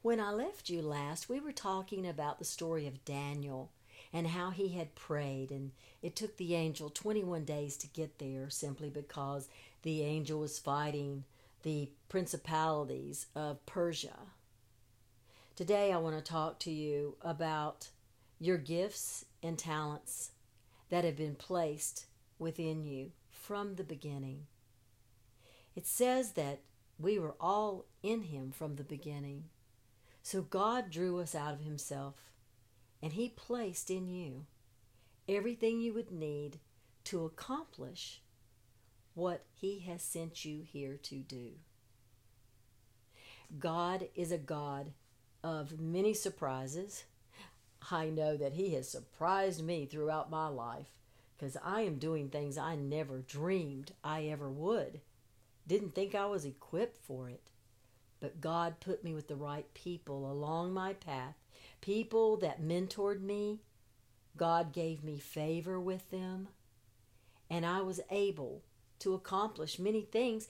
When I left you last, we were talking about the story of Daniel and how he had prayed, and it took the angel 21 days to get there simply because the angel was fighting the principalities of Persia. Today, I want to talk to you about your gifts and talents that have been placed within you from the beginning. It says that we were all in Him from the beginning. So God drew us out of Himself, and He placed in you everything you would need to accomplish what He has sent you here to do. God is a God of many surprises. I know that He has surprised me throughout my life because I am doing things I never dreamed I ever would. Didn't think I was equipped for it. But God put me with the right people along my path, people that mentored me. God gave me favor with them, and I was able to accomplish many things,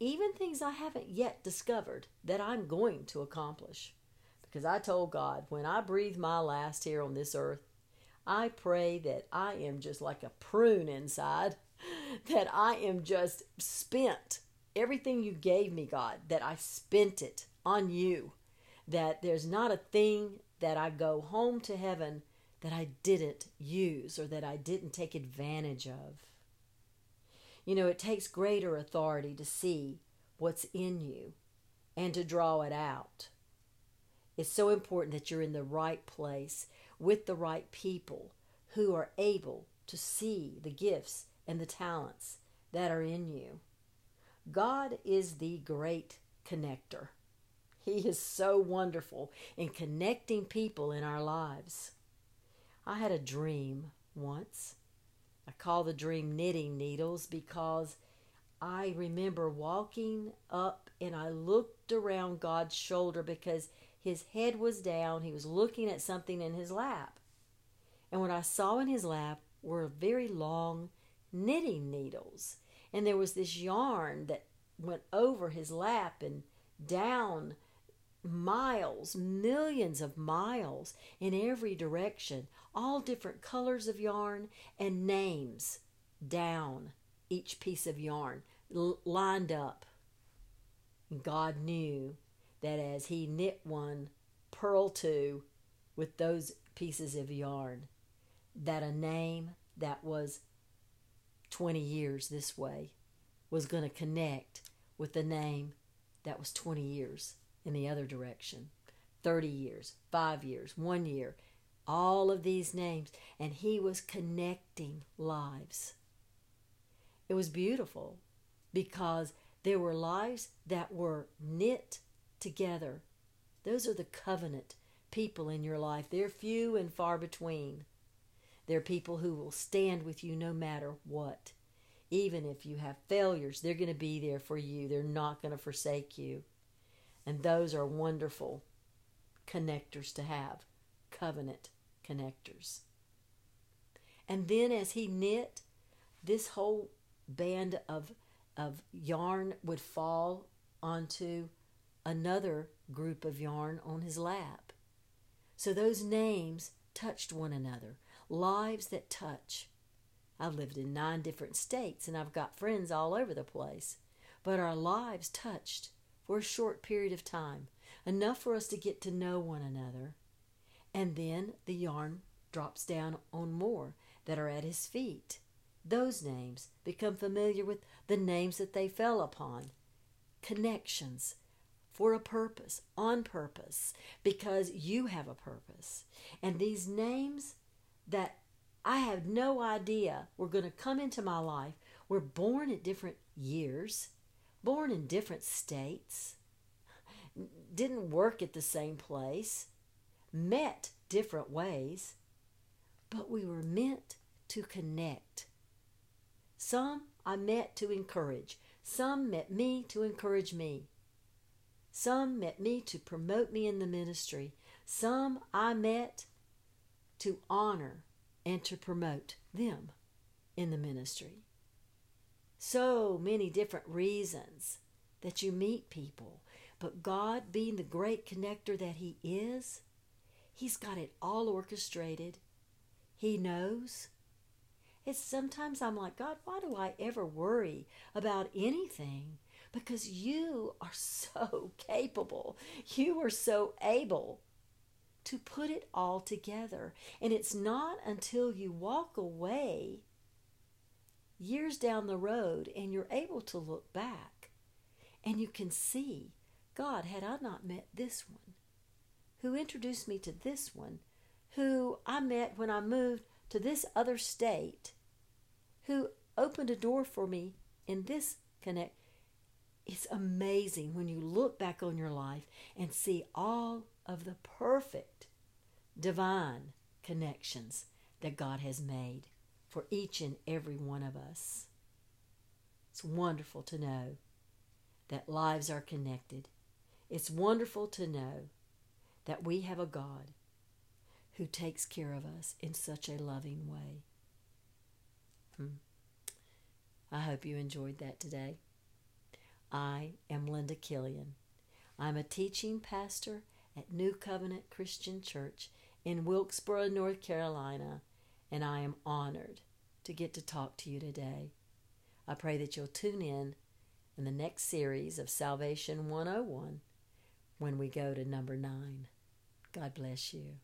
even things I haven't yet discovered that I'm going to accomplish. Because I told God, when I breathe my last here on this earth, I pray that I am just like a prune inside, that I am just spent. Everything you gave me, God, that I spent it on you, that there's not a thing that I go home to heaven that I didn't use or that I didn't take advantage of. You know, it takes greater authority to see what's in you and to draw it out. It's so important that you're in the right place with the right people who are able to see the gifts and the talents that are in you. God is the great connector. He is so wonderful in connecting people in our lives. I had a dream once. I call the dream knitting needles because I remember walking up and I looked around God's shoulder because his head was down. He was looking at something in his lap. And what I saw in his lap were very long knitting needles. And there was this yarn that went over his lap and down miles, millions of miles in every direction, all different colors of yarn and names down each piece of yarn, l- lined up. God knew that as he knit one, purl two with those pieces of yarn, that a name that was 20 years this way was going to connect with the name that was 20 years in the other direction 30 years, five years, one year, all of these names. And he was connecting lives. It was beautiful because there were lives that were knit together. Those are the covenant people in your life. They're few and far between. They're people who will stand with you no matter what. Even if you have failures, they're going to be there for you. They're not going to forsake you. And those are wonderful connectors to have covenant connectors. And then as he knit, this whole band of, of yarn would fall onto another group of yarn on his lap. So those names touched one another, lives that touch. I've lived in nine different states and I've got friends all over the place, but our lives touched for a short period of time, enough for us to get to know one another. And then the yarn drops down on more that are at his feet. Those names become familiar with the names that they fell upon. Connections for a purpose, on purpose, because you have a purpose. And these names that I have no idea were going to come into my life were born at different years, born in different states, didn't work at the same place, met different ways, but we were meant to connect. Some I met to encourage, some met me to encourage me. Some met me to promote me in the ministry. Some I met to honor and to promote them in the ministry. So many different reasons that you meet people, But God, being the great connector that He is, He's got it all orchestrated. He knows. It's sometimes I'm like, God, why do I ever worry about anything? Because you are so capable. You are so able to put it all together. And it's not until you walk away years down the road and you're able to look back and you can see God, had I not met this one, who introduced me to this one, who I met when I moved to this other state, who opened a door for me in this connect. It's amazing when you look back on your life and see all of the perfect divine connections that God has made for each and every one of us. It's wonderful to know that lives are connected. It's wonderful to know that we have a God who takes care of us in such a loving way. Hmm. I hope you enjoyed that today. I am Linda Killian. I'm a teaching pastor at New Covenant Christian Church in Wilkesboro, North Carolina, and I am honored to get to talk to you today. I pray that you'll tune in in the next series of Salvation 101 when we go to number nine. God bless you.